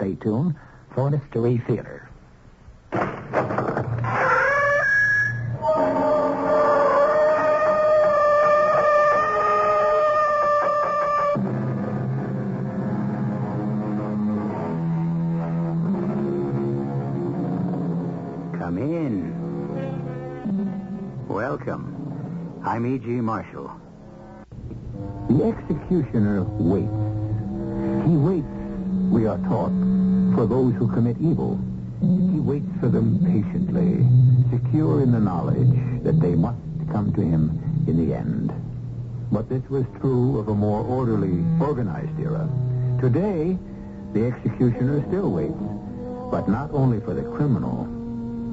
stay tuned for Mystery Theater. Come in. Welcome. I'm E.G. Marshall. The executioner waits. He waits, we are taught, for those who commit evil. He waits for them patiently, secure in the knowledge that they must come to him in the end. But this was true of a more orderly, organized era. Today, the executioner still waits, but not only for the criminal.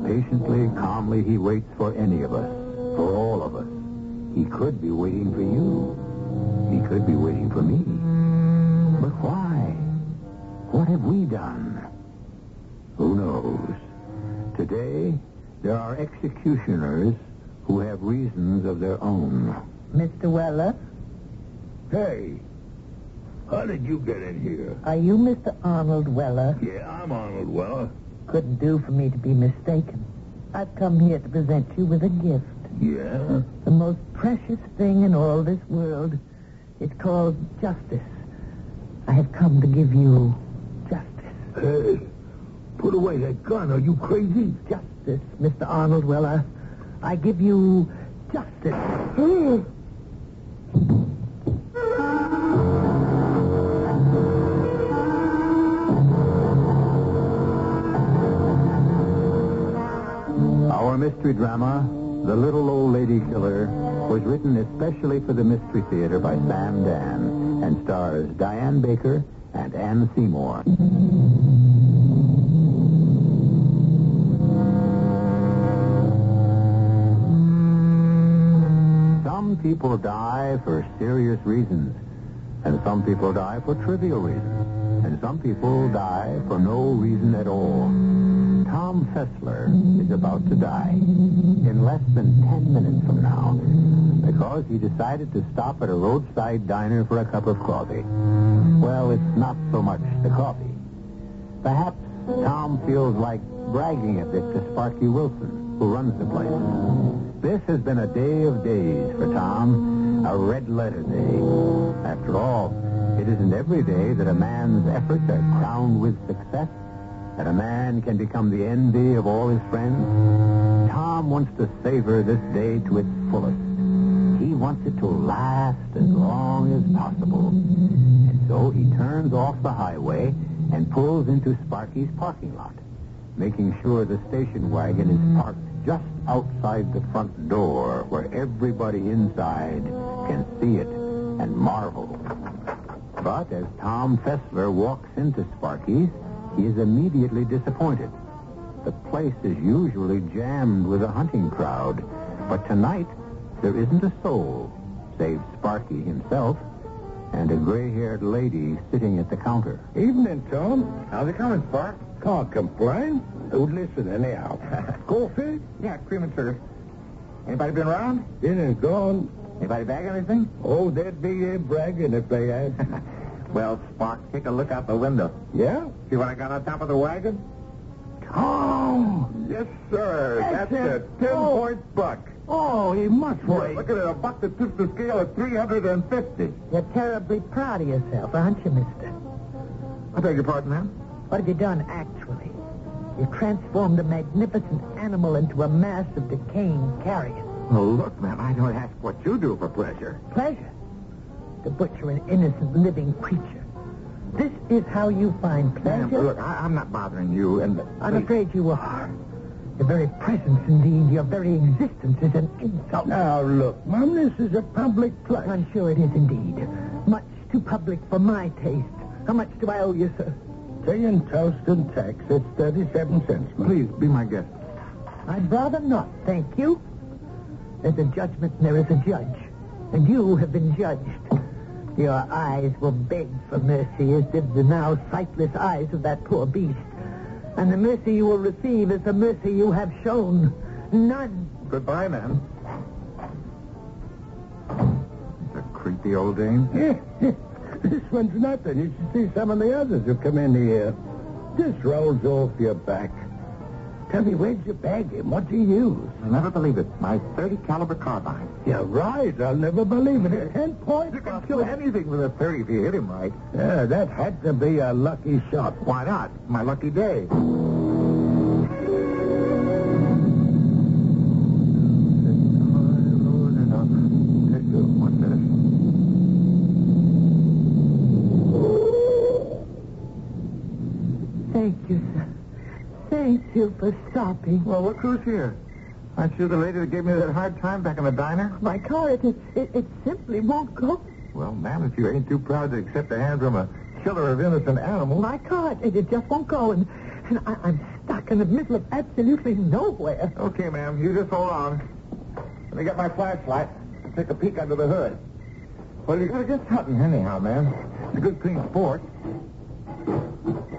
Patiently, calmly, he waits for any of us, for all of us. He could be waiting for you. He could be waiting for me. But why? What have we done? Who knows? Today, there are executioners who have reasons of their own. Mr. Weller, Hey, how did you get in here? are you Mr. Arnold Weller? Yeah, I'm Arnold Weller. Couldn't do for me to be mistaken. I've come here to present you with a gift. Yeah? The most precious thing in all this world. It's called justice. I have come to give you. Hey, put away that gun. Are you crazy? Justice, Mr. Arnold Weller. I give you justice. Our mystery drama, The Little Old Lady Killer, was written especially for the Mystery Theater by Sam Dann and stars Diane Baker and Anne Seymour. Some people die for serious reasons, and some people die for trivial reasons, and some people die for no reason at all. Tom Fessler mm-hmm. is about to die in less than 10 minutes from now because he decided to stop at a roadside diner for a cup of coffee. Well, it's not so much the coffee. Perhaps Tom feels like bragging a bit to Sparky Wilson, who runs the place. This has been a day of days for Tom, a red letter day. After all, it isn't every day that a man's efforts are crowned with success, that a man can become the envy of all his friends. Tom wants to savor this day to its fullest. He wants it to last as long as possible. And so he turns off the highway and pulls into Sparky's parking lot, making sure the station wagon is parked just outside the front door where everybody inside can see it and marvel. But as Tom Fessler walks into Sparky's, he is immediately disappointed. The place is usually jammed with a hunting crowd, but tonight there isn't a soul, save Sparky himself and a gray-haired lady sitting at the counter. Evening, Tom. How's it coming, Spark? Can't complain. Who'd listen anyhow? Coffee? Yeah, cream and sugar. Anybody been around? In and gone. Anybody bag anything? Oh, they'd be here bragging if they had. Well, Spark, take a look out the window. yeah? See what I got on top of the wagon? Oh, yes, sir. That's That's, a ten-point oh. buck. Oh, he must Boy, look at it, a buck that tips the scale at 350. You're terribly proud of yourself, aren't you, mister? I beg your pardon, ma'am? What have you done, actually? You've transformed a magnificent animal into a mass of decaying carrion. Oh, look, ma'am, I don't ask what you do for pleasure. Pleasure. To butcher an innocent living creature. This is how you find Ma'am, pleasure? look, I, I'm not bothering you, and... I'm afraid you are. Your very presence, indeed, your very existence is an insult. Now, look, Mom, this is a public place. I'm sure it is indeed. Much too public for my taste. How much do I owe you, sir? Tea and toast and tax, it's 37 cents, Mom. Please, be my guest. I'd rather not, thank you. There's a judgment and there is a judge. And you have been judged. Your eyes will beg for mercy as did the now sightless eyes of that poor beast. And the mercy you will receive is the mercy you have shown. None. Goodbye, ma'am. The creepy old dame. Yeah, this one's nothing. You should see some of the others who come in here. just rolls off your back. Tell me, where'd you bag him? What'd you use? I'll never believe it. My 30 caliber carbine. You're right. I'll never believe it. It's ten points. You can kill anything with a 30 if you hit him right. Yeah, that had to be a lucky shot. Why not? My lucky day. For stopping. Well, look who's here. Aren't you the lady that gave me that hard time back in the diner? My car, it, it, it simply won't go. Well, ma'am, if you ain't too proud to accept a hand from a killer of innocent animals. My car, it, it just won't go. And, and I, I'm stuck in the middle of absolutely nowhere. Okay, ma'am, you just hold on. Let me get my flashlight and take a peek under the hood. Well, you gotta get something anyhow, ma'am. It's a good clean sport.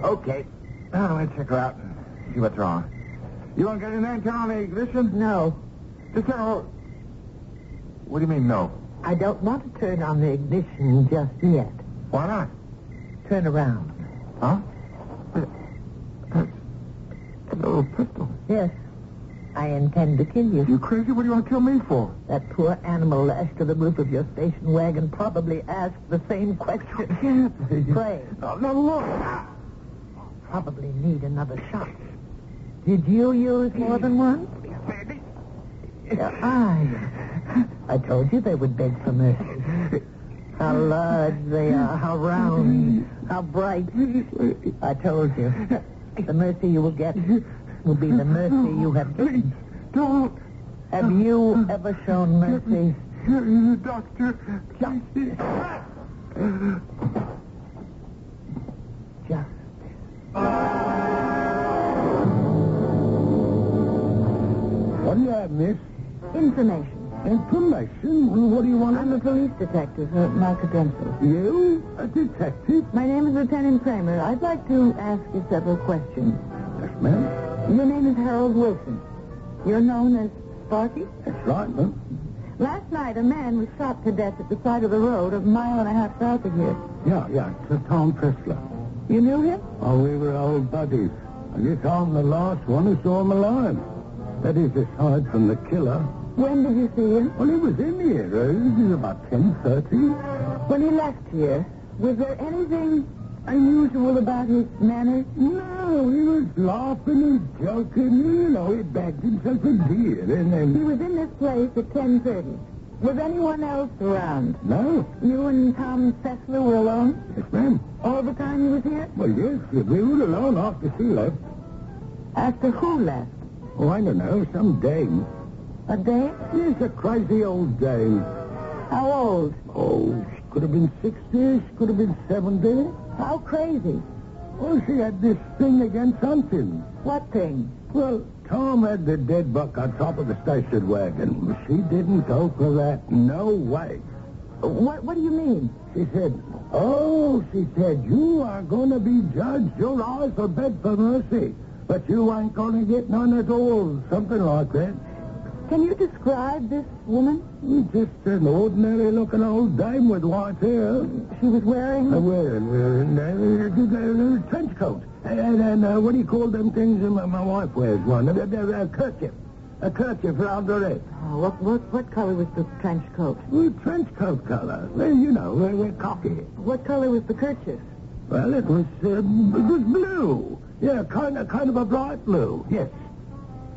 Okay. Now let me check her out and see what's wrong. You want to get in there and turn on the ignition? No, Just turn on... What do you mean, no? I don't want to turn on the ignition just yet. Why not? Turn around. Huh? That's a little pistol. Yes, I intend to kill you. You crazy? What do you want to kill me for? That poor animal lashed to the roof of your station wagon probably asked the same question. Pray. No, no, look. Probably need another shot. Did you use more than one? Your eyes. I told you they would beg for mercy. How large they are, how round, how bright. I told you. The mercy you will get will be the mercy you have given. Don't. Have you ever shown mercy? Doctor. Just. Miss? Information. Information? What do you want? I'm a police detective, uh, credentials. You? A detective? My name is Lieutenant Kramer. I'd like to ask you several questions. Yes, ma'am. Your name is Harold Wilson. You're known as Sparky? That's right, ma'am. Last night, a man was shot to death at the side of the road a mile and a half south of here. Yeah, yeah. It's Tom Pressler. You knew him? Oh, we were old buddies. I guess I'm the last one who saw him alive. That is, aside from the killer. When did you see him? Well, he was in here. Uh, this is about 10.30. When he left here. Was there anything unusual about his manner? No, he was laughing and joking. You know, he bagged himself a deer and He was in this place at 10.30. Was anyone else around? No. You and Tom Fessler were alone? Yes, ma'am. All the time he was here? Well, yes, we were alone after she left. After who left? Oh, I don't know, some dame. A day? Yes, a crazy old dame. How old? Oh, she could have been 60, she could have been 70. How crazy? Well, she had this thing against hunting. What thing? Well, Tom had the dead buck on top of the station wagon. She didn't go for that. No way. What What do you mean? She said, Oh, she said, you are going to be judged. Your eyes are bed for mercy. But you ain't going to get none at all. Something like that. Can you describe this woman? Just an ordinary looking old dame with white hair. She was wearing. Uh, wearing, wearing uh, a trench coat. And, and uh, what do you call them things? Uh, My, my wife wears one. A, a, a kerchief. A kerchief around her head. Oh, what what what color was the trench coat? Well, trench coat color. Well, you know, we're, we're cocky. What color was the kerchief? Well, it was, uh, it was blue. Yeah, kind of, kind of a bright blue. Yes.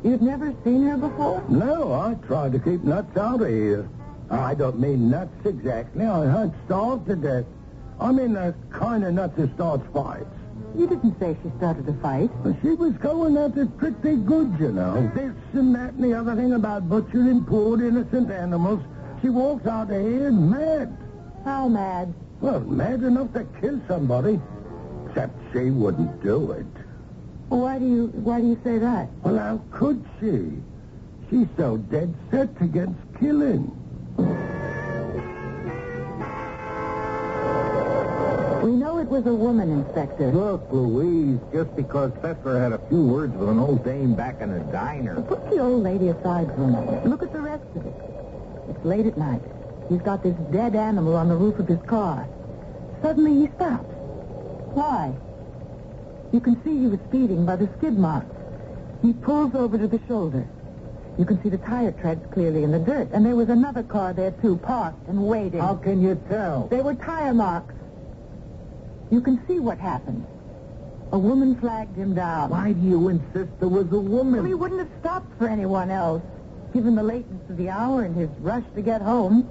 You've never seen her before? No, I tried to keep nuts out of here. I don't mean nuts exactly. I hunt starved to death. I mean the kind of nuts that starts fights. You didn't say she started a fight. She was going at it pretty good, you know. This and that and the other thing about butchering poor innocent animals. She walks out of here mad. How mad? Well, mad enough to kill somebody. Except she wouldn't do it. Why do you Why do you say that? Well, how could she? She's so dead set against killing. We know it was a woman, Inspector. Look, Louise, just because Fessler had a few words with an old dame back in a diner. Put the old lady aside for a moment. Look at the rest of it. It's late at night. He's got this dead animal on the roof of his car. Suddenly he stops. Why? You can see he was speeding by the skid marks. He pulls over to the shoulder. You can see the tire treads clearly in the dirt. And there was another car there, too, parked and waiting. How can you tell? They were tire marks. You can see what happened. A woman flagged him down. Why do you insist there was a Well, woman? he wouldn't have stopped for anyone else, given the lateness of the hour and his rush to get home.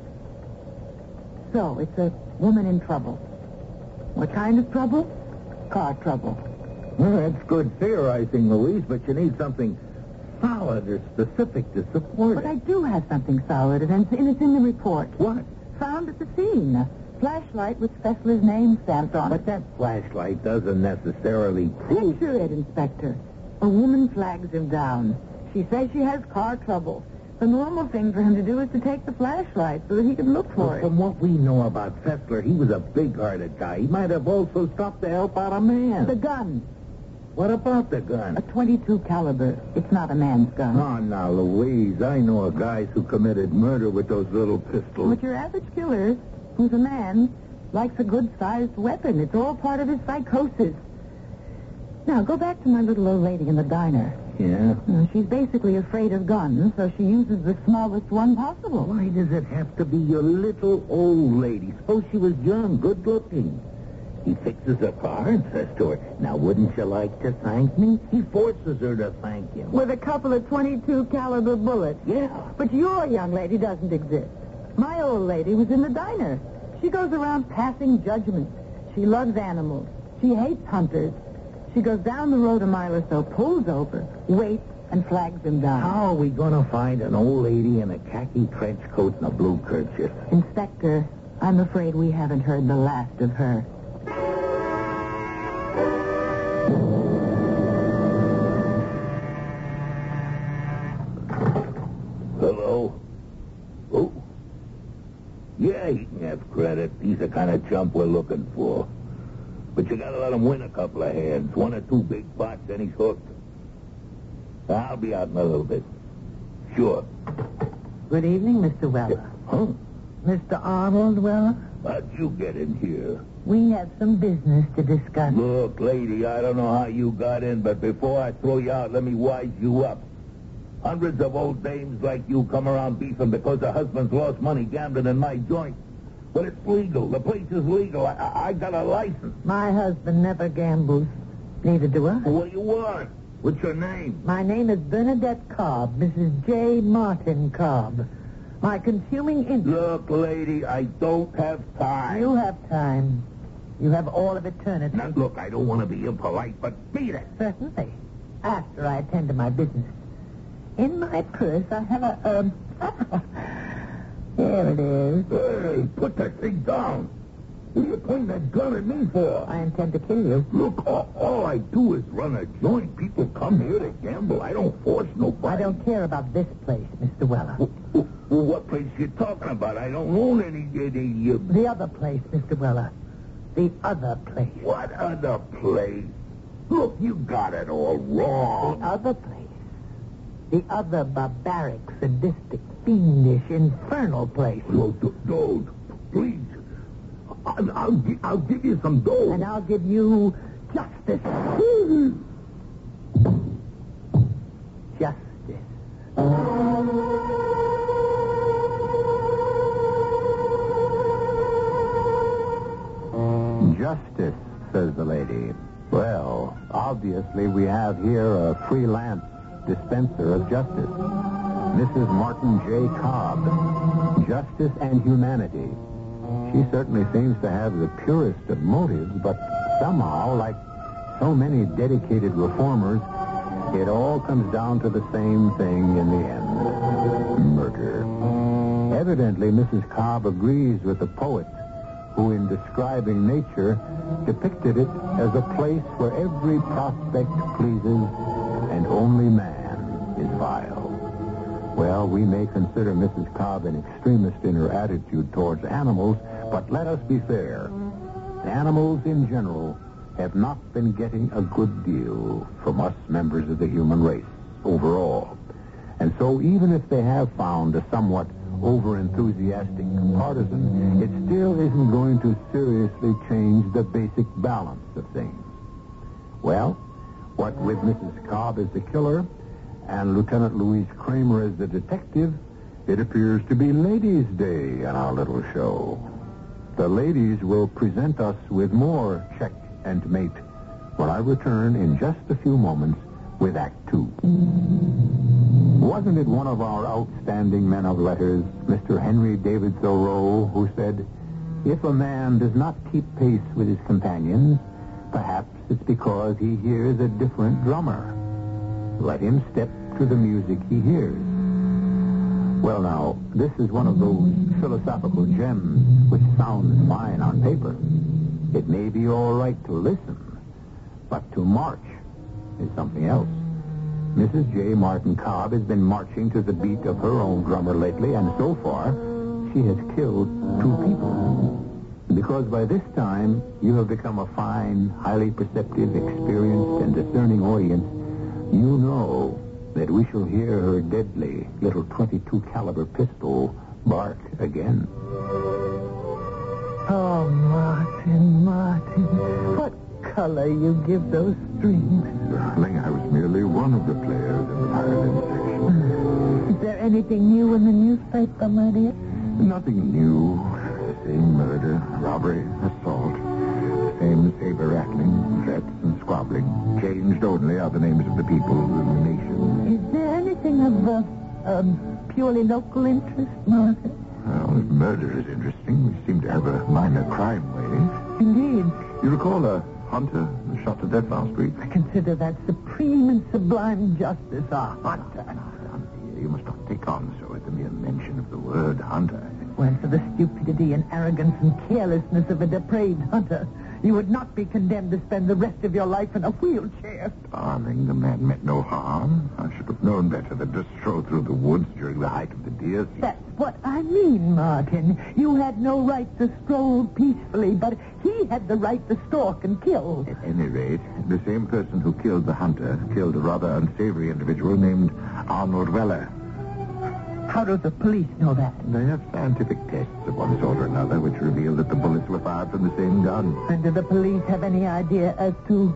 So, it's a woman in trouble. What kind of trouble? Car trouble. Well, that's good theorizing, Louise, but you need something solid or specific to support it. But it. I do have something solid, and it's, and it's in the report. What? Found at the scene. A flashlight with Fessler's name stamped on it. But that flashlight doesn't necessarily prove... Picture it, Inspector. A woman flags him down. She says she has car trouble. The normal thing for him to do is to take the flashlight so that he can look for Well, it. from what we know about Fessler, he was a big-hearted guy. He might have also stopped to help out a man. The gun. What about the gun? A 22 caliber. It's not a man's gun. Oh, now, Louise, I know of guys who committed murder with those little pistols. But your average killer, who's a man, likes a good-sized weapon. It's all part of his psychosis. Now, go back to my little old lady in the diner. Yeah? She's basically afraid of guns, so she uses the smallest one possible. Why does it have to be your little old lady? Suppose she was young, good-looking. He fixes her car and says to her, now, wouldn't you like to thank me? He forces her to thank him. With a couple of 22 caliber bullets. Yeah. But your young lady doesn't exist. My old lady was in the diner. She goes around passing judgment. She loves animals. She hates hunters. She goes down the road a mile or so, pulls over, waits, and flags him down. How are we going to find an old lady in a khaki trench coat and a blue kerchief? Inspector, I'm afraid we haven't heard the last of her. Hello? Oh? Yeah, he can have credit. He's the kind of chump we're looking for. But you gotta let him win a couple of hands. One or two big pots, then he's hooked. I'll be out in a little bit. Sure. Good evening, Mr. Weller. Huh? Mr. Arnold Weller? How'd you get in here? We have some business to discuss. Look, lady, I don't know how you got in, but before I throw you out, let me wise you up. Hundreds of old dames like you come around beefing because their husbands lost money gambling in my joint. But it's legal. The place is legal. I, I, I got a license. My husband never gambles. Neither do I. What do you want? What's your name? My name is Bernadette Cobb, Mrs. J. Martin Cobb. My consuming interest. Look, lady, I don't have time. You have time. You have all of eternity. Now, look, I don't want to be impolite, but beat it. Certainly. After I attend to my business. In my purse, I have a, um... there it is. Hey, put that thing down. What are you pointing that gun at me for? I intend to kill you. Look, all, all I do is run a joint. People come here to gamble. I don't force nobody. I don't care about this place, Mr. Weller. Well, well, well, what place you talking about? I don't own any... any uh, The other place, Mr. Weller. The other place. what other place? Look, you got it all wrong. The other place. The other barbaric, sadistic, fiendish, infernal place. No, d- no, please. I'll, I'll, I'll give you some dough. And I'll give you justice. Justice. Justice, says the lady. Well, obviously we have here a freelance dispenser of justice. Mrs. Martin J. Cobb. Justice and humanity. She certainly seems to have the purest of motives, but somehow, like so many dedicated reformers, it all comes down to the same thing in the end. Murder. Evidently, Mrs. Cobb agrees with the poet who, in describing nature, depicted it as a place where every prospect pleases and only man is vile. Well, we may consider Mrs. Cobb an extremist in her attitude towards animals, but let us be fair. Animals in general have not been getting a good deal from us members of the human race overall. And so even if they have found a somewhat over-enthusiastic partisan, it still isn't going to seriously change the basic balance of things. Well, what with Mrs. Cobb as the killer and Lieutenant Louise Kramer as the detective, it appears to be Ladies' Day in our little show. The ladies will present us with more check and mate when I return in just a few moments with Act Two. Wasn't it one of our outstanding men of letters, Mr. Henry David Thoreau, who said, if a man does not keep pace with his companions, perhaps it's because he hears a different drummer. Let him step to the music he hears. Well, now, this is one of those philosophical gems which sounds fine on paper. It may be all right to listen, but to march is something else. Mrs. J. Martin Cobb has been marching to the beat of her own drummer lately, and so far, she has killed two people. Because by this time, you have become a fine, highly perceptive, experienced, and discerning audience, you know that we shall hear her deadly little 22 caliber pistol bark again. Oh, Martin, Martin, what color you give those strings. Darling, I was merely one of the players in the violin section. Hmm. Is there anything new in the newspaper, my dear? Nothing new. Same murder, robbery, assault. The same saber-rattling, threats and squabbling. Changed only are the names of the people and the nation. Is there anything of uh, um, purely local interest, Martin? Well, if murder is interesting, we seem to have a minor crime wave. Indeed. You recall a hunter shot to death last week? I consider that supreme and sublime justice, a hunter. You must not take on so at the mere mention of the word hunter. Well, for the stupidity and arrogance and carelessness of a depraved hunter, you would not be condemned to spend the rest of your life in a wheelchair. Darling, the man meant no harm. I should have known better than to stroll through the woods during the height of the deer season. That's what I mean, Martin. You had no right to stroll peacefully, but he had the right to stalk and kill. At any rate, the same person who killed the hunter killed a rather unsavory individual named Arnold Weller. How do the police know that? They have scientific tests of one sort or another which reveal that the bullets were fired from the same gun. And do the police have any idea as to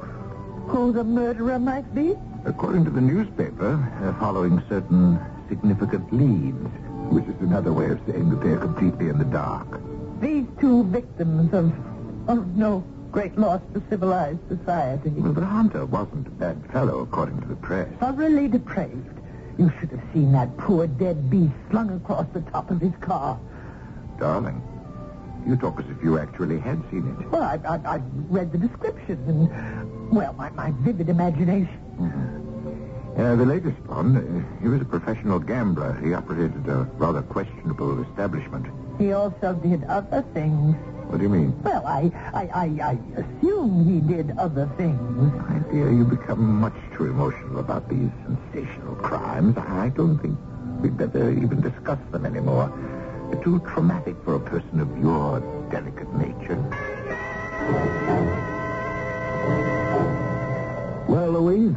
who the murderer might be? According to the newspaper, they're following certain significant leads, which is another way of saying that they're completely in the dark. These two victims of, of no great loss to civilized society. Well, the hunter wasn't a bad fellow, according to the press. Thoroughly depraved. You should have seen that poor dead beast slung across the top of his car. Darling, you talk as if you actually had seen it. Well, I, I, I read the description and, well, my, my vivid imagination. Uh, the latest one, uh, he was a professional gambler. He operated a rather questionable establishment. He also did other things. What do you mean? Well, I, I, I, I assume he did other things. My dear, you become much too emotional about these sensational crimes. I don't think we'd better even discuss them anymore. They're too traumatic for a person of your delicate nature. Well, Louise,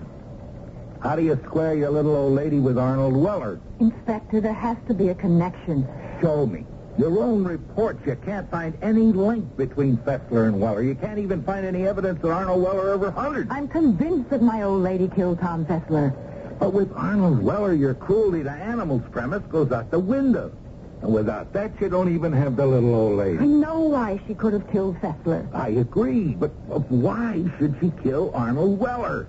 how do you square your little old lady with Arnold Weller? Inspector, there has to be a connection. Show me. Your own reports, you can't find any link between Fessler and Weller. You can't even find any evidence that Arnold Weller ever hunted. I'm convinced that my old lady killed Tom Fessler. But with Arnold Weller, your cruelty to animals premise goes out the window. And without that, you don't even have the little old lady. I know why she could have killed Fessler. I agree, but why should she kill Arnold Weller?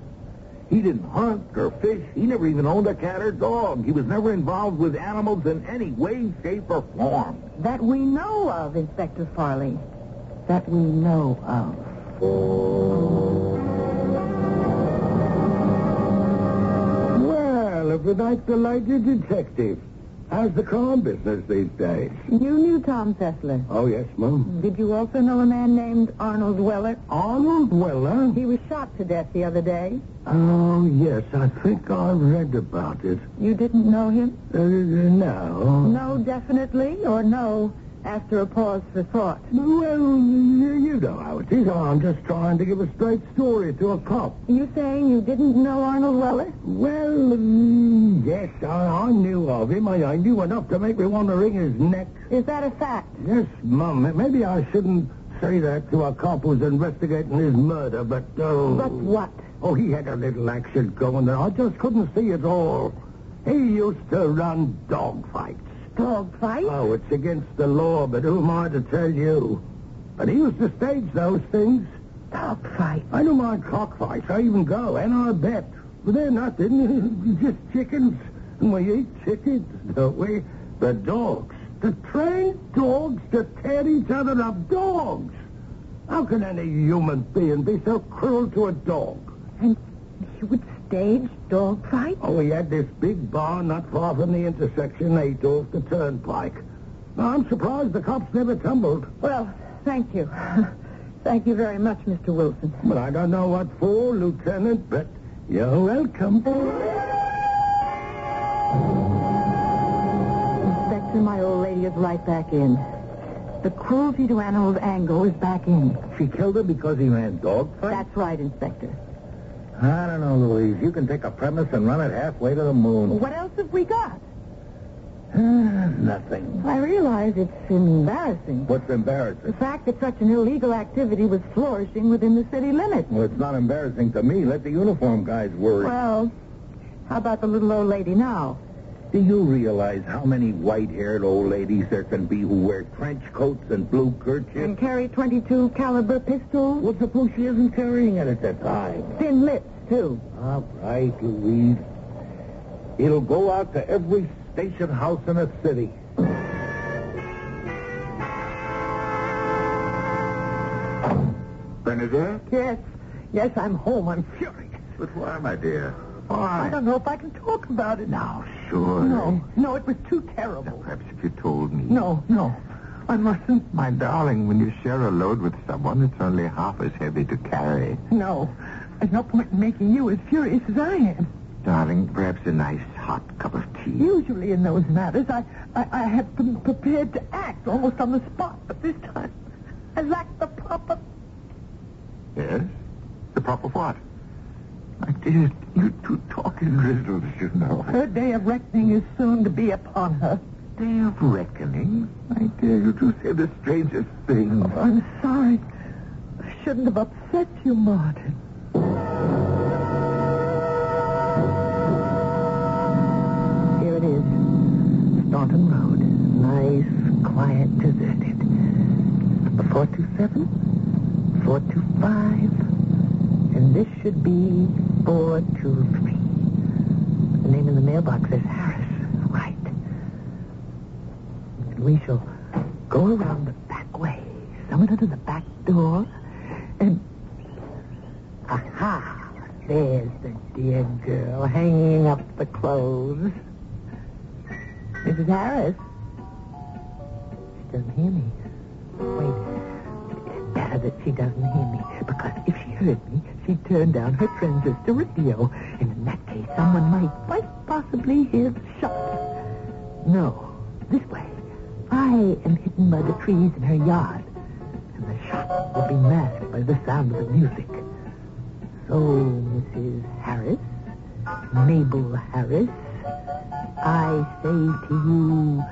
He didn't hunt or fish. He never even owned a cat or dog. He was never involved with animals in any way, shape, or form. That we know of, Inspector Farley. That we know of. Well, if you'd like to like your detective, how's the crime business these days? You knew Tom Fessler. Oh, yes, Mum. Did you also know a man named Arnold Weller? Arnold Weller? He was shot to death the other day. Oh, yes, I think I read about it. You didn't know him? Uh, no. No, definitely, or no, after a pause for thought. Well, you, know how it is. I'm just trying to give a straight story to a cop. You saying you didn't know Arnold Weller? Well, mm, yes, I, I knew of him. I, I knew enough to make me want to wring his neck. Is that a fact? Yes, Mum. Maybe I shouldn't say that to a cop who's investigating his murder, but... Uh, But what? Oh, he had a little action going there. I just couldn't see it all. He used to run dog fights. Dog fight? Oh, it's against the law, but who am I to tell you? But he used to stage those things. Dog fight. I don't mind cockfights. I even go, and I bet. But they're nothing. Just chickens. And we eat chickens, don't we? The dogs. The trained dogs to tear each other up. Dogs. How can any human being be so cruel to a dog? And you would stage dog fight? Oh, we had this big barn not far from the intersection, eight off the turnpike. Now, I'm surprised the cops never tumbled. Well, thank you. thank you very much, Mr. Wilson. But I don't know what for, Lieutenant, but you're welcome. Inspector, my old lady is right back in. The cruelty to animals angle is back in. She killed him because he ran dog fights? That's right, Inspector. I don't know, Louise. You can take a premise and run it halfway to the moon. What else have we got? Nothing. I realize it's embarrassing. What's embarrassing? The fact that such an illegal activity was flourishing within the city limits. Well, it's not embarrassing to me. Let the uniform guys worry. Well, how about the little old lady now? Do you realize how many white-haired old ladies there can be who wear trench coats and blue kerchiefs? And carry 22 caliber pistols? Well, suppose she isn't carrying it at that time. Thin lips, too. All right, Louise. It'll go out to every station house in the city. Bernadette? Yes. Yes, I'm home. I'm furious. But why, my dear? Why? I don't know if I can talk about it. Now, sure. No, no, it was too terrible. Perhaps if you told me. No, no. I mustn't. My darling, when you share a load with someone, it's only half as heavy to carry. No. There's no point in making you as furious as I am. Darling, perhaps a nice hot cup of tea. Usually in those matters, I, I, I have been prepared to act almost on the spot, but this time I lack the proper. Yes? The proper what? My dear, you two talk in riddles, you know. Her day of reckoning is soon to be upon her. Day of reckoning? My dear, you two say the strangest things. Oh, I'm sorry. I shouldn't have upset you, Martin. Here it is. Staunton Road. Nice, quiet, deserted. Number 427, 425, and this should be 423. The name in the mailbox is Harris. Right. And we shall go around the back way, summon under the back door, and... Aha! There's the dear girl hanging up the clothes. Mrs. Harris? She doesn't hear me. Wait. It's better that she doesn't hear me, because if she heard me, she'd turn down her transistor radio, and in that case, someone might, might possibly hear the shot. No, this way. I am hidden by the trees in her yard, and the shot will be masked by the sound of the music. So, Mrs. Harris, Mabel Harris, I say to you,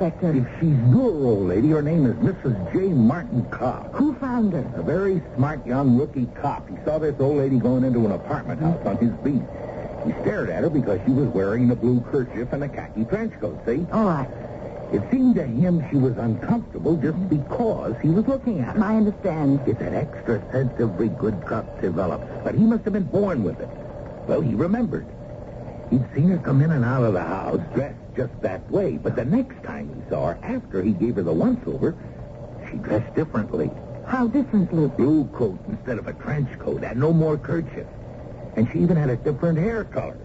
is she, Inspector? If she's your old lady, her name is Mrs. J. Martin Cobb. Who found her? A very smart young rookie cop. He saw this old lady going into an apartment house on his beat. He stared at her because she was wearing a blue kerchief and a khaki trench coat, see? All right. It seemed to him she was uncomfortable just because he was looking at her. I understand. It's an extra sense every good cop develops, but he must have been born with it. Well, he remembered. He'd seen her come in and out of the house dressed just that way, but the next time he saw her, after he gave her the once-over, she dressed differently. How different, Luke? Blue coat instead of a trench coat, and no more kerchief. And she even had a different hair color.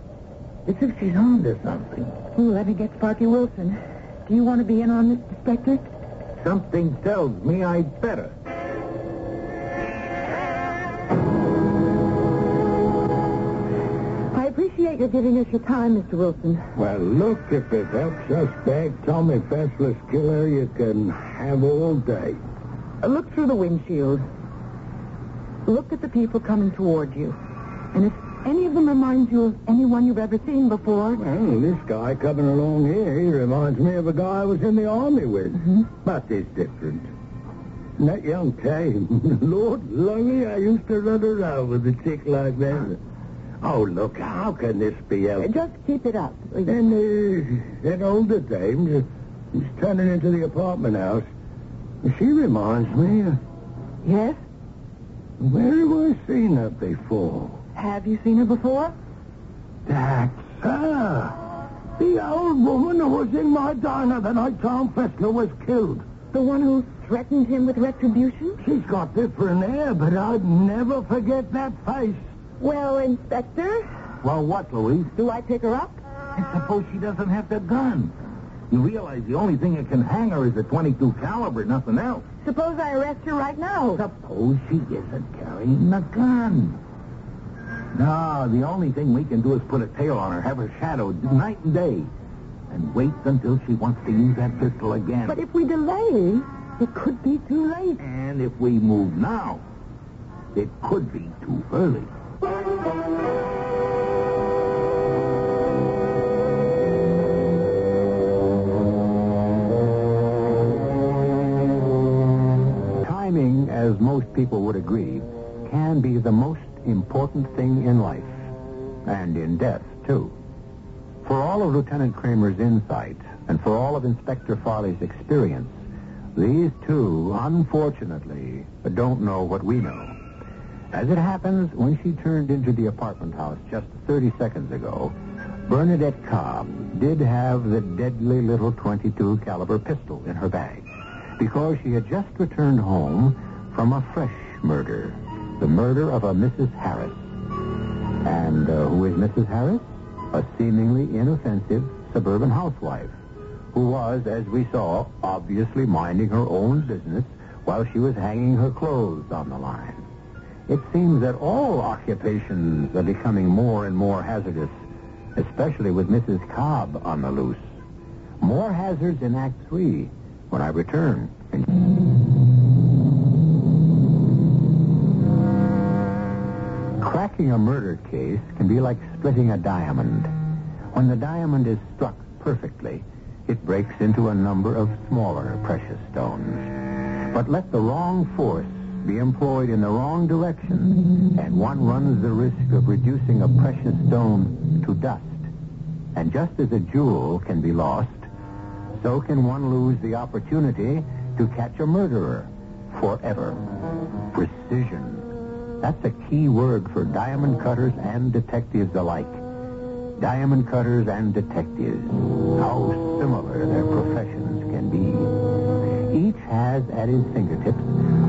It's as if she's on to something. Ooh, let me get Sparky Wilson. Do you want to be in on this, Inspector? Something tells me I'd better. Appreciate your giving us your time, Mr. Wilson. Well, look, if it helps us bag Tommy Fessler's killer, you can have all day. Uh, Look through the windshield. Look at the people coming toward you. And if any of them reminds you of anyone you've ever seen before? Well, this guy coming along here, he reminds me of a guy I was in the army with. But it's different. And that young Tame, Lord Lungy, I used to run around with a chick like that. Oh, look, how can this be Uh. Just keep it up. And uh, that older dame, uh, who's turning into the apartment house, she reminds me Yes? where have I seen her before? Have you seen her before? That's her. The old woman who was in my diner the night Tom Fessler was killed. The one who threatened him with retribution? She's got different hair, but I'd never forget that face. Well, Inspector, Well, what, Louise? do I pick her up? And suppose she doesn't have the gun. You realize the only thing that can hang her is a 22 caliber, nothing else. Suppose I arrest her right now. Suppose she isn't carrying the gun. No, the only thing we can do is put a tail on her, have her shadowed night and day, and wait until she wants to use that pistol again. But if we delay, it could be too late. And if we move now, it could be too early. Most people would agree, can be the most important thing in life. And in death, too. For all of Lieutenant Kramer's insight, and for all of Inspector Farley's experience, these two, unfortunately, don't know what we know. As it happens, when she turned into the apartment house just 30 seconds ago, Bernadette Cobb did have the deadly little 22 caliber pistol in her bag because she had just returned home from a fresh murder, the murder of a Mrs. Harris. And uh, who is Mrs. Harris? A seemingly inoffensive suburban housewife who was, as we saw, obviously minding her own business while she was hanging her clothes on the line. It seems that all occupations are becoming more and more hazardous, especially with Mrs. Cobb on the loose. More hazards in Act Three when I return. Cracking a murder case can be like splitting a diamond. When the diamond is struck perfectly, it breaks into a number of smaller precious stones. But let the wrong force be employed in the wrong direction, and one runs the risk of reducing a precious stone to dust. And just as a jewel can be lost, so can one lose the opportunity to catch a murderer forever. Precision. That's a key word for diamond cutters and detectives alike. Diamond cutters and detectives. How similar their professions can be. Each has at his fingertips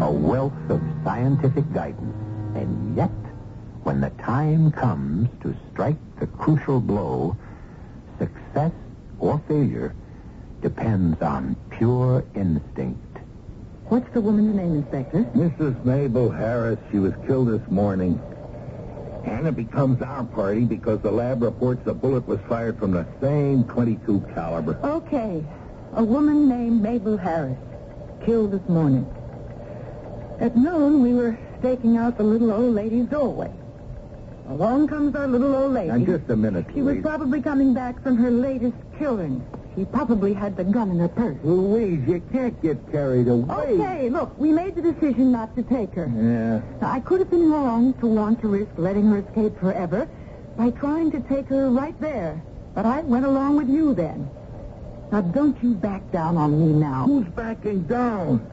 a wealth of scientific guidance. And yet, when the time comes to strike the crucial blow, success or failure depends on pure instinct. What's the woman's name, Inspector? Mrs. Mabel Harris, she was killed this morning. And it becomes our party because the lab reports the bullet was fired from the same 22 caliber. Okay. A woman named Mabel Harris, killed this morning. At noon, we were staking out the little old lady's doorway. Along comes our little old lady. Now, just a minute, please. She was probably coming back from her latest killing. She probably had the gun in her purse. Louise, you can't get carried away. Okay, look, we made the decision not to take her. Yeah. Now, I could have been wrong to want to risk letting her escape forever by trying to take her right there. But I went along with you then. Now, don't you back down on me now. Who's backing down?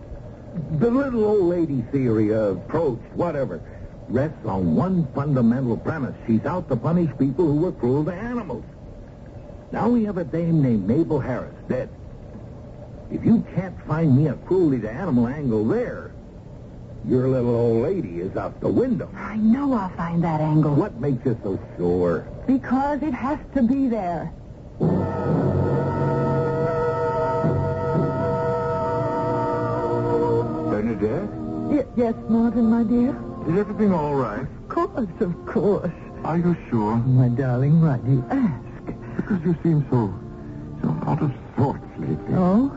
The little old lady theory, uh, approach, whatever, rests on one fundamental premise. She's out to punish people who were cruel to animals. Now we have a dame named Mabel Harris, dead. If you can't find me a cruelty to animal angle there, your little old lady is out the window. I know I'll find that angle. What makes you so sure? Because it has to be there. Bernadette, Y- yes, Martin, my dear. is everything all right? Of course, of course. Are you sure? My darling, why do you ask? Because you seem so, so out of sorts lately. Oh?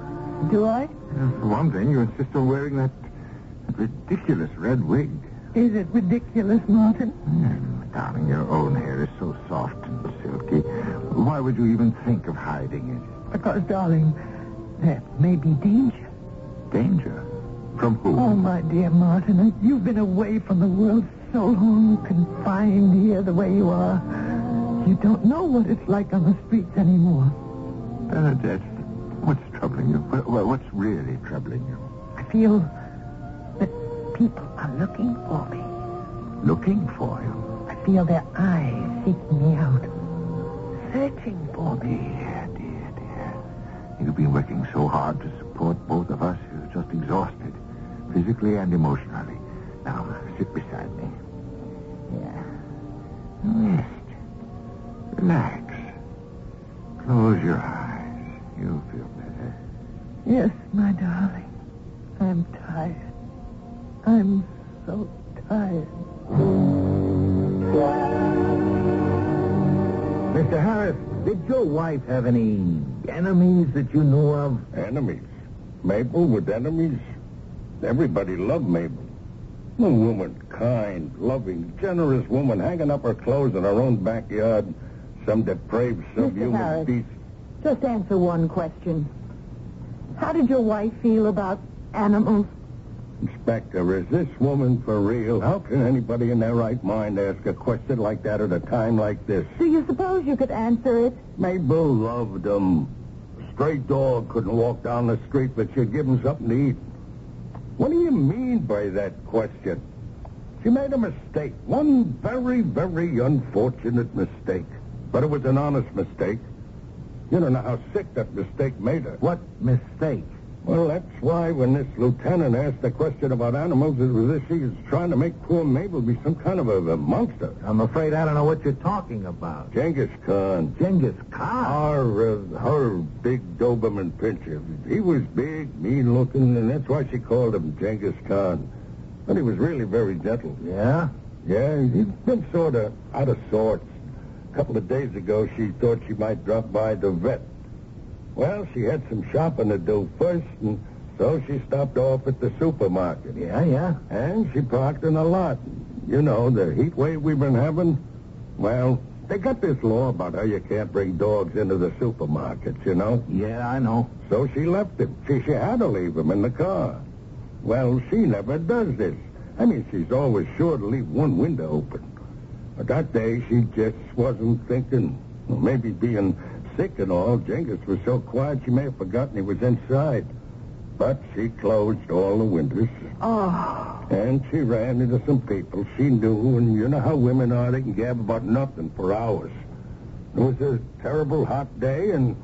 Do I? For one thing, you insist on wearing that, that ridiculous red wig. Is it ridiculous, Martin? Hmm, Darling, your own hair is so soft and silky. Why would you even think of hiding it? Because, darling, there may be danger. Danger? From whom? Oh, my dear Martin, you've been away from the world so long, confined here the way you are. You don't know what it's like on the streets anymore. Bernadette, what's troubling you? What- What's really troubling you? I feel that people are looking for me. Looking for you. I feel their eyes seeking me out, searching for me. Dear, dear, dear. You've been working so hard to support both of us. You're just exhausted, physically and emotionally. Now, sit beside me. Yeah. Rest. Relax. Close your eyes. You'll feel better. Yes, my darling. I'm tired. I'm so tired. Mr. Harris, did your wife have any enemies that you knew of? Enemies? Mabel with enemies? Everybody loved Mabel. A woman, kind, loving, generous woman, hanging up her clothes in her own backyard. Some depraved, Mr. subhuman Harris. beast. Just answer one question. How did your wife feel about animals? Inspector, is this woman for real? How can anybody in their right mind ask a question like that at a time like this? Do you suppose you could answer it? Mabel loved them. A stray dog couldn't walk down the street, but she'd give him something to eat. What do you mean by that question? She made a mistake. One very, very unfortunate mistake. But it was an honest mistake. You don't know how sick that mistake made her. What mistake? Well, that's why when this lieutenant asked the question about animals, it was as if she was trying to make poor Mabel be some kind of a, a monster. I'm afraid I don't know what you're talking about. Genghis Khan. Genghis Khan? Our, uh, her big Doberman pinscher. He was big, mean looking, and that's why she called him Genghis Khan. But he was really very gentle. Yeah? Yeah, he'd been sort of out of sorts. A couple of days ago, she thought she might drop by the vet. Well, she had some shopping to do first, and so she stopped off at the supermarket. Yeah, yeah. And she parked in a lot. You know, the heat wave we've been having. Well, they got this law about how you can't bring dogs into the supermarkets, you know. Yeah, I know. So she left him. She, she had to leave him in the car. Well, she never does this. I mean, she's always sure to leave one window open. But that day, she just wasn't thinking. Well, maybe being sick and all, Genghis was so quiet she may have forgotten he was inside. But she closed all the windows. Oh, And she ran into some people she knew, and you know how women are. They can gab about nothing for hours. It was a terrible hot day, and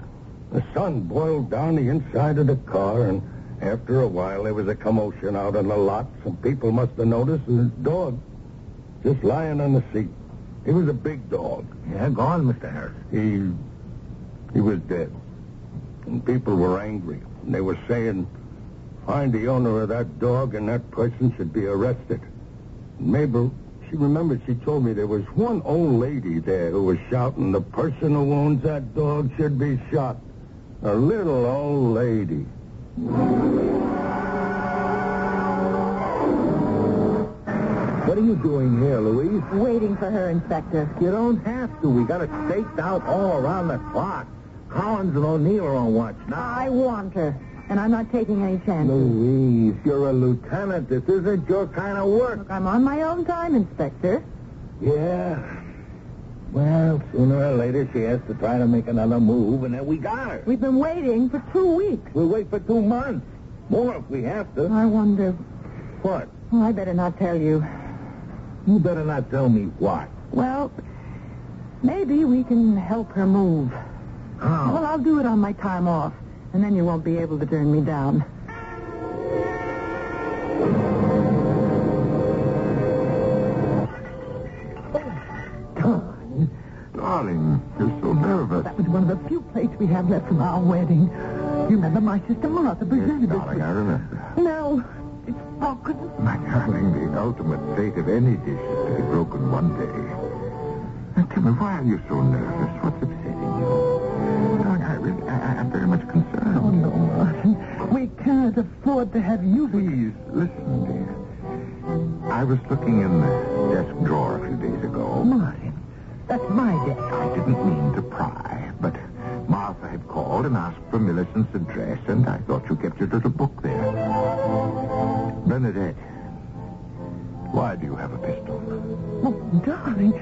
the sun boiled down the inside of the car, and after a while there was a commotion out on the lot. Some people must have noticed the dog just lying on the seat. He was a big dog. Yeah, go on, Mr. Harris. He he was dead. And people were angry. And they were saying, find the owner of that dog and that person should be arrested. Mabel, she remembered she told me there was one old lady there who was shouting, the person who owns that dog should be shot. A little old lady. What are you doing here, Louise? waiting for her, Inspector. You don't have to. We got it staked out all around the clock. Collins and O'Neill are on watch now. I want her, and I'm not taking any chances. Louise, you're a lieutenant. This isn't your kind of work. Look, I'm on my own time, Inspector. Yeah. Well, sooner or later she has to try to make another move, and then we got her. We've been waiting for two weeks. We'll wait for two months. More if we have to. I wonder. What? Well, I better not tell you. You better not tell me what. Well, maybe we can help her move. How? Well, I'll do it on my time off, and then you won't be able to turn me down. Darling, you're so nervous. That was one of the few plates we have left from our wedding. You remember my sister Martha presented Yes, darling. I remember. No, it's broken. My darling, the ultimate fate of any dish is to be broken one day. Now, tell me, why are you so nervous? What's upsetting you? Darling, I really, I, I'm very much concerned. Oh, no, Martin. We can't afford to have you... Please, listen, dear. I was looking in the desk drawer a few days ago. Martin, that's my desk. I didn't mean to pry, but Martha had called and asked for Millicent's address, and I thought you kept your little book there. Bernadette, why do you have a pistol? Oh, darling,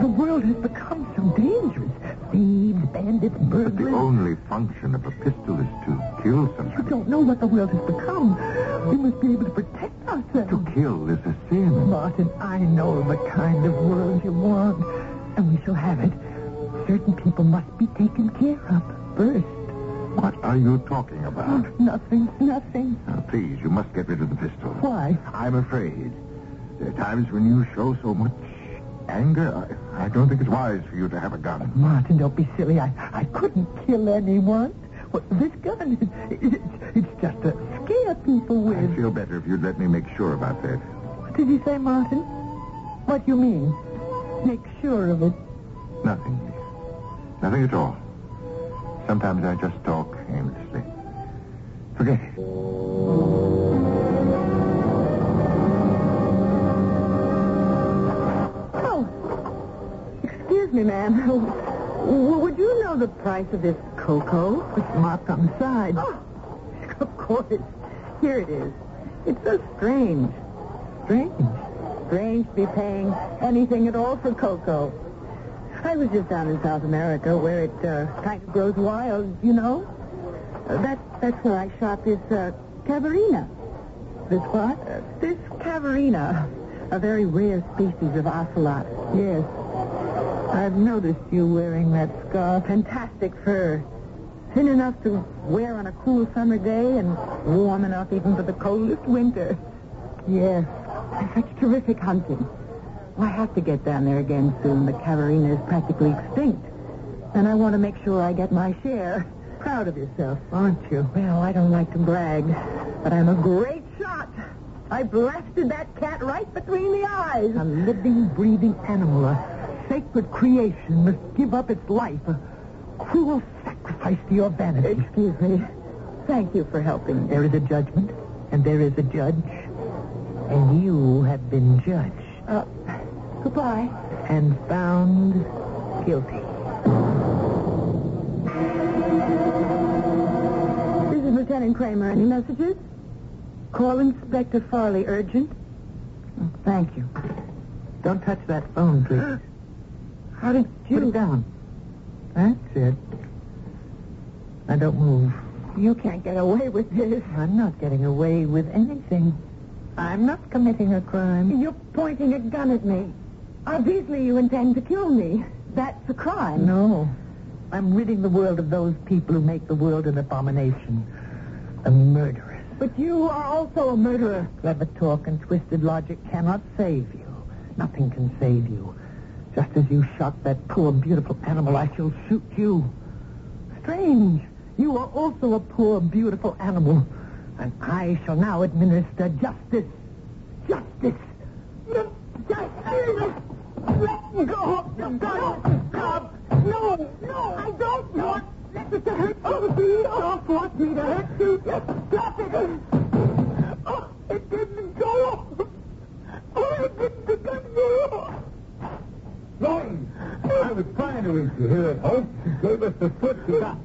the world has become so dangerous. Thieves, bandits, But the only function of a pistol is to kill You somebody. don't know what the world has become. We must be able to protect ourselves. To kill is a sin. Martin, I know the kind of world you want, and we shall have it. Certain people must be taken care of first. What are you talking about? Oh, nothing, nothing. Now, please, you must get rid of the pistol. Why? I'm afraid. There are times when you show so much anger. I, I don't think it's wise for you to have a gun. Martin, don't be silly. I, I couldn't kill anyone. Well, this gun, it, it, it's just to scare people with. I'd feel better if you'd let me make sure about that. What did you say, Martin? What do you mean? Make sure of it. Nothing. Nothing at all. Sometimes I just talk aimlessly. Forget it. Oh, excuse me, ma'am. W- Would you know the price of this cocoa? It's marked on the side. Oh, of course. Here it is. It's so strange. Strange. Strange to be paying anything at all for cocoa. I was just down in South America where it uh, kind of grows wild, you know. Uh, that, that's where I shot this uh, cavarina. This what? Uh, this cavarina, a very rare species of ocelot. Yes. I've noticed you wearing that scarf. Fantastic fur. Thin enough to wear on a cool summer day and warm enough even for the coldest winter. Yes. And such terrific hunting. Well, I have to get down there again soon. The cavarina is practically extinct. And I want to make sure I get my share. Proud of yourself, aren't you? Well, I don't like to brag, but I'm a great shot. I blasted that cat right between the eyes. A living, breathing animal, a sacred creation, must give up its life, a cruel sacrifice to your vanity. Excuse me. Thank you for helping me. There is a judgment, and there is a judge, and you have been judged Uh, goodbye. and found guilty. This is Lieutenant Kramer. Any messages? Call Inspector Farley urgent. Oh, thank you. Don't touch that phone, please. How did Put it down. That's it. Now don't move. You can't get away with this. I'm not getting away with anything. I'm not committing a crime. You're pointing a gun at me. Obviously, you intend to kill me. That's a crime. No. I'm ridding the world of those people who make the world an abomination. A murderess. But you are also a murderer. Clever talk and twisted logic cannot save you. Nothing can save you. Just as you shot that poor, beautiful animal, I shall shoot you. Strange. You are also a poor, beautiful animal. And I shall now administer justice. Justice. Justice. Go. No, Stop. No, no, I don't want to hurt you. Don't force me to hurt you. Stop it. Oh, it didn't go. Oh, it didn't go. Norton, I was trying to reach you here at home. She gave us the foot you.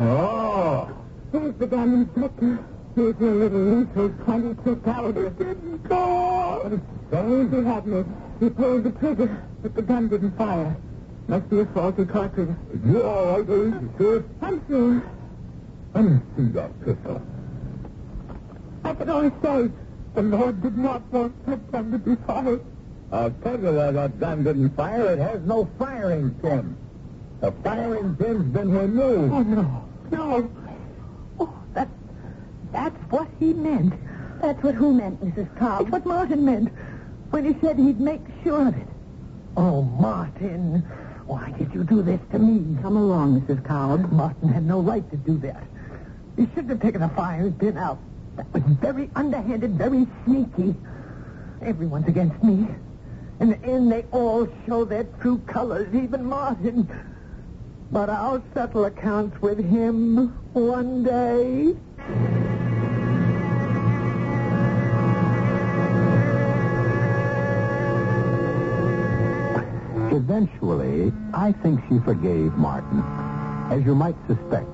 Oh. Where's the gun, Inspector? Here's your little loser, 22 caliber. It didn't go. As he had me, he pulled the trigger, but the gun didn't fire. Must be a faulty cartridge. Right, are you sure? I'm sure. Let me see that pistol. I can only say the Lord did not want that gun to be fired. Tell you that gun didn't fire. It has no firing pin. The firing pin's been removed. Oh, no. No. Oh, that, that's what he meant. That's what who meant, Mrs. Cobb. What Martin meant when he said he'd make sure of it. Oh, Martin, why did you do this to me? Come along, Mrs. Cobb. Martin had no right to do that. He shouldn't have taken the firing pin out. That was very underhanded, very sneaky. Everyone's against me. In the end, they all show their true colors, even Martin. But I'll settle accounts with him one day. Eventually, I think she forgave Martin. As you might suspect,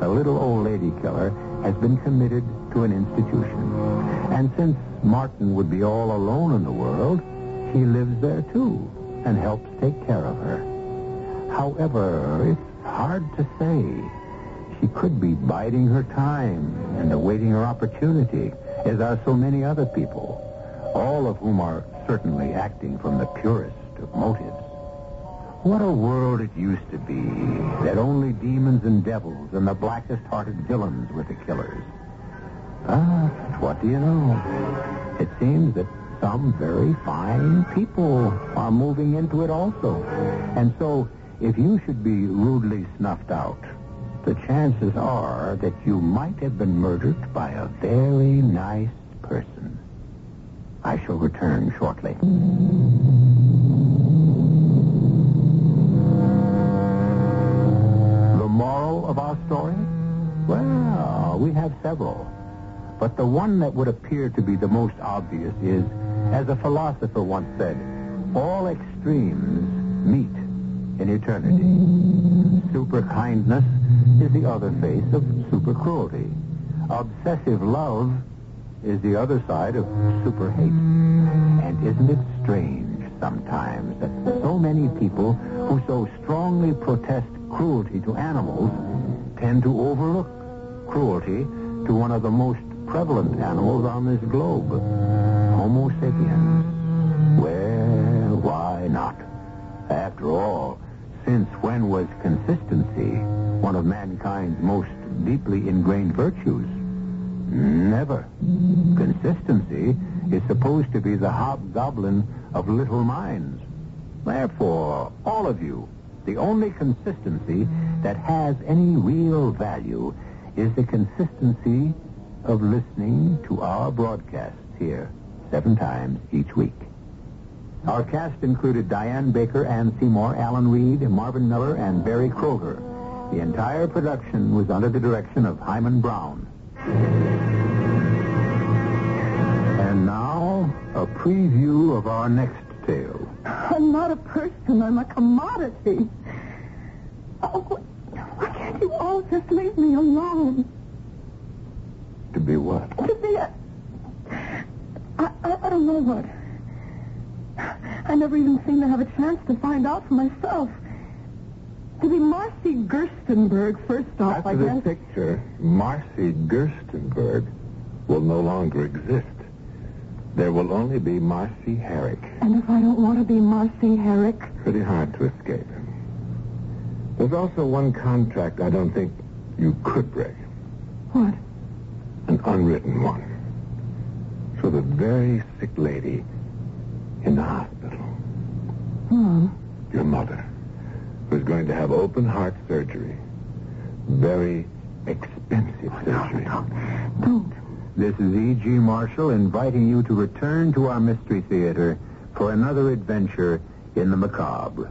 the little old lady killer has been committed to an institution. And since Martin would be all alone in the world, he lives there too and helps take care of her. However, it's hard to say. She could be biding her time and awaiting her opportunity, as are so many other people, all of whom are certainly acting from the purest of motives. What a world it used to be, that only demons and devils and the blackest-hearted villains were the killers. Ah, what do you know? It seems that some very fine people are moving into it also. And so, if you should be rudely snuffed out, the chances are that you might have been murdered by a very nice person. I shall return shortly. We have several. But the one that would appear to be the most obvious is, as a philosopher once said, all extremes meet in eternity. Super kindness is the other face of super cruelty. Obsessive love is the other side of super hate. And isn't it strange sometimes that so many people who so strongly protest cruelty to animals tend to overlook cruelty to one of the most prevalent animals on this globe, Homo sapiens. Well, why not? After all, since when was consistency one of mankind's most deeply ingrained virtues? Never. Consistency is supposed to be the hobgoblin of little minds. Therefore, all of you, the only consistency that has any real value is the consistency of listening to our broadcasts here seven times each week. Our cast included Diane Baker, Anne Seymour, Alan Reed, Marvin Miller, and Berry Kroeger. The entire production was under the direction of Himan Brown. And now, a preview of our next tale. I'm not a person. I'm a commodity. Oh, you all just leave me alone? To be what? To be a... I, I, I don't know what. I never even seem to have a chance to find out for myself. To be Marcy Gerstenberg, first off, I guess. After this picture, Marcy Gerstenberg will no longer exist. There will only be Marcy Herrick. And if I don't want to be Marcy Herrick, Pretty hard to escape. There's also one contract I don't think you could break. what? An unwritten one. For the very sick lady in the hospital. Mom, Your mother. Who's going to have open heart surgery. Very expensive oh, surgery. don't. This is E.G. Marshall inviting you to return to our Mystery Theater for another adventure in the macabre.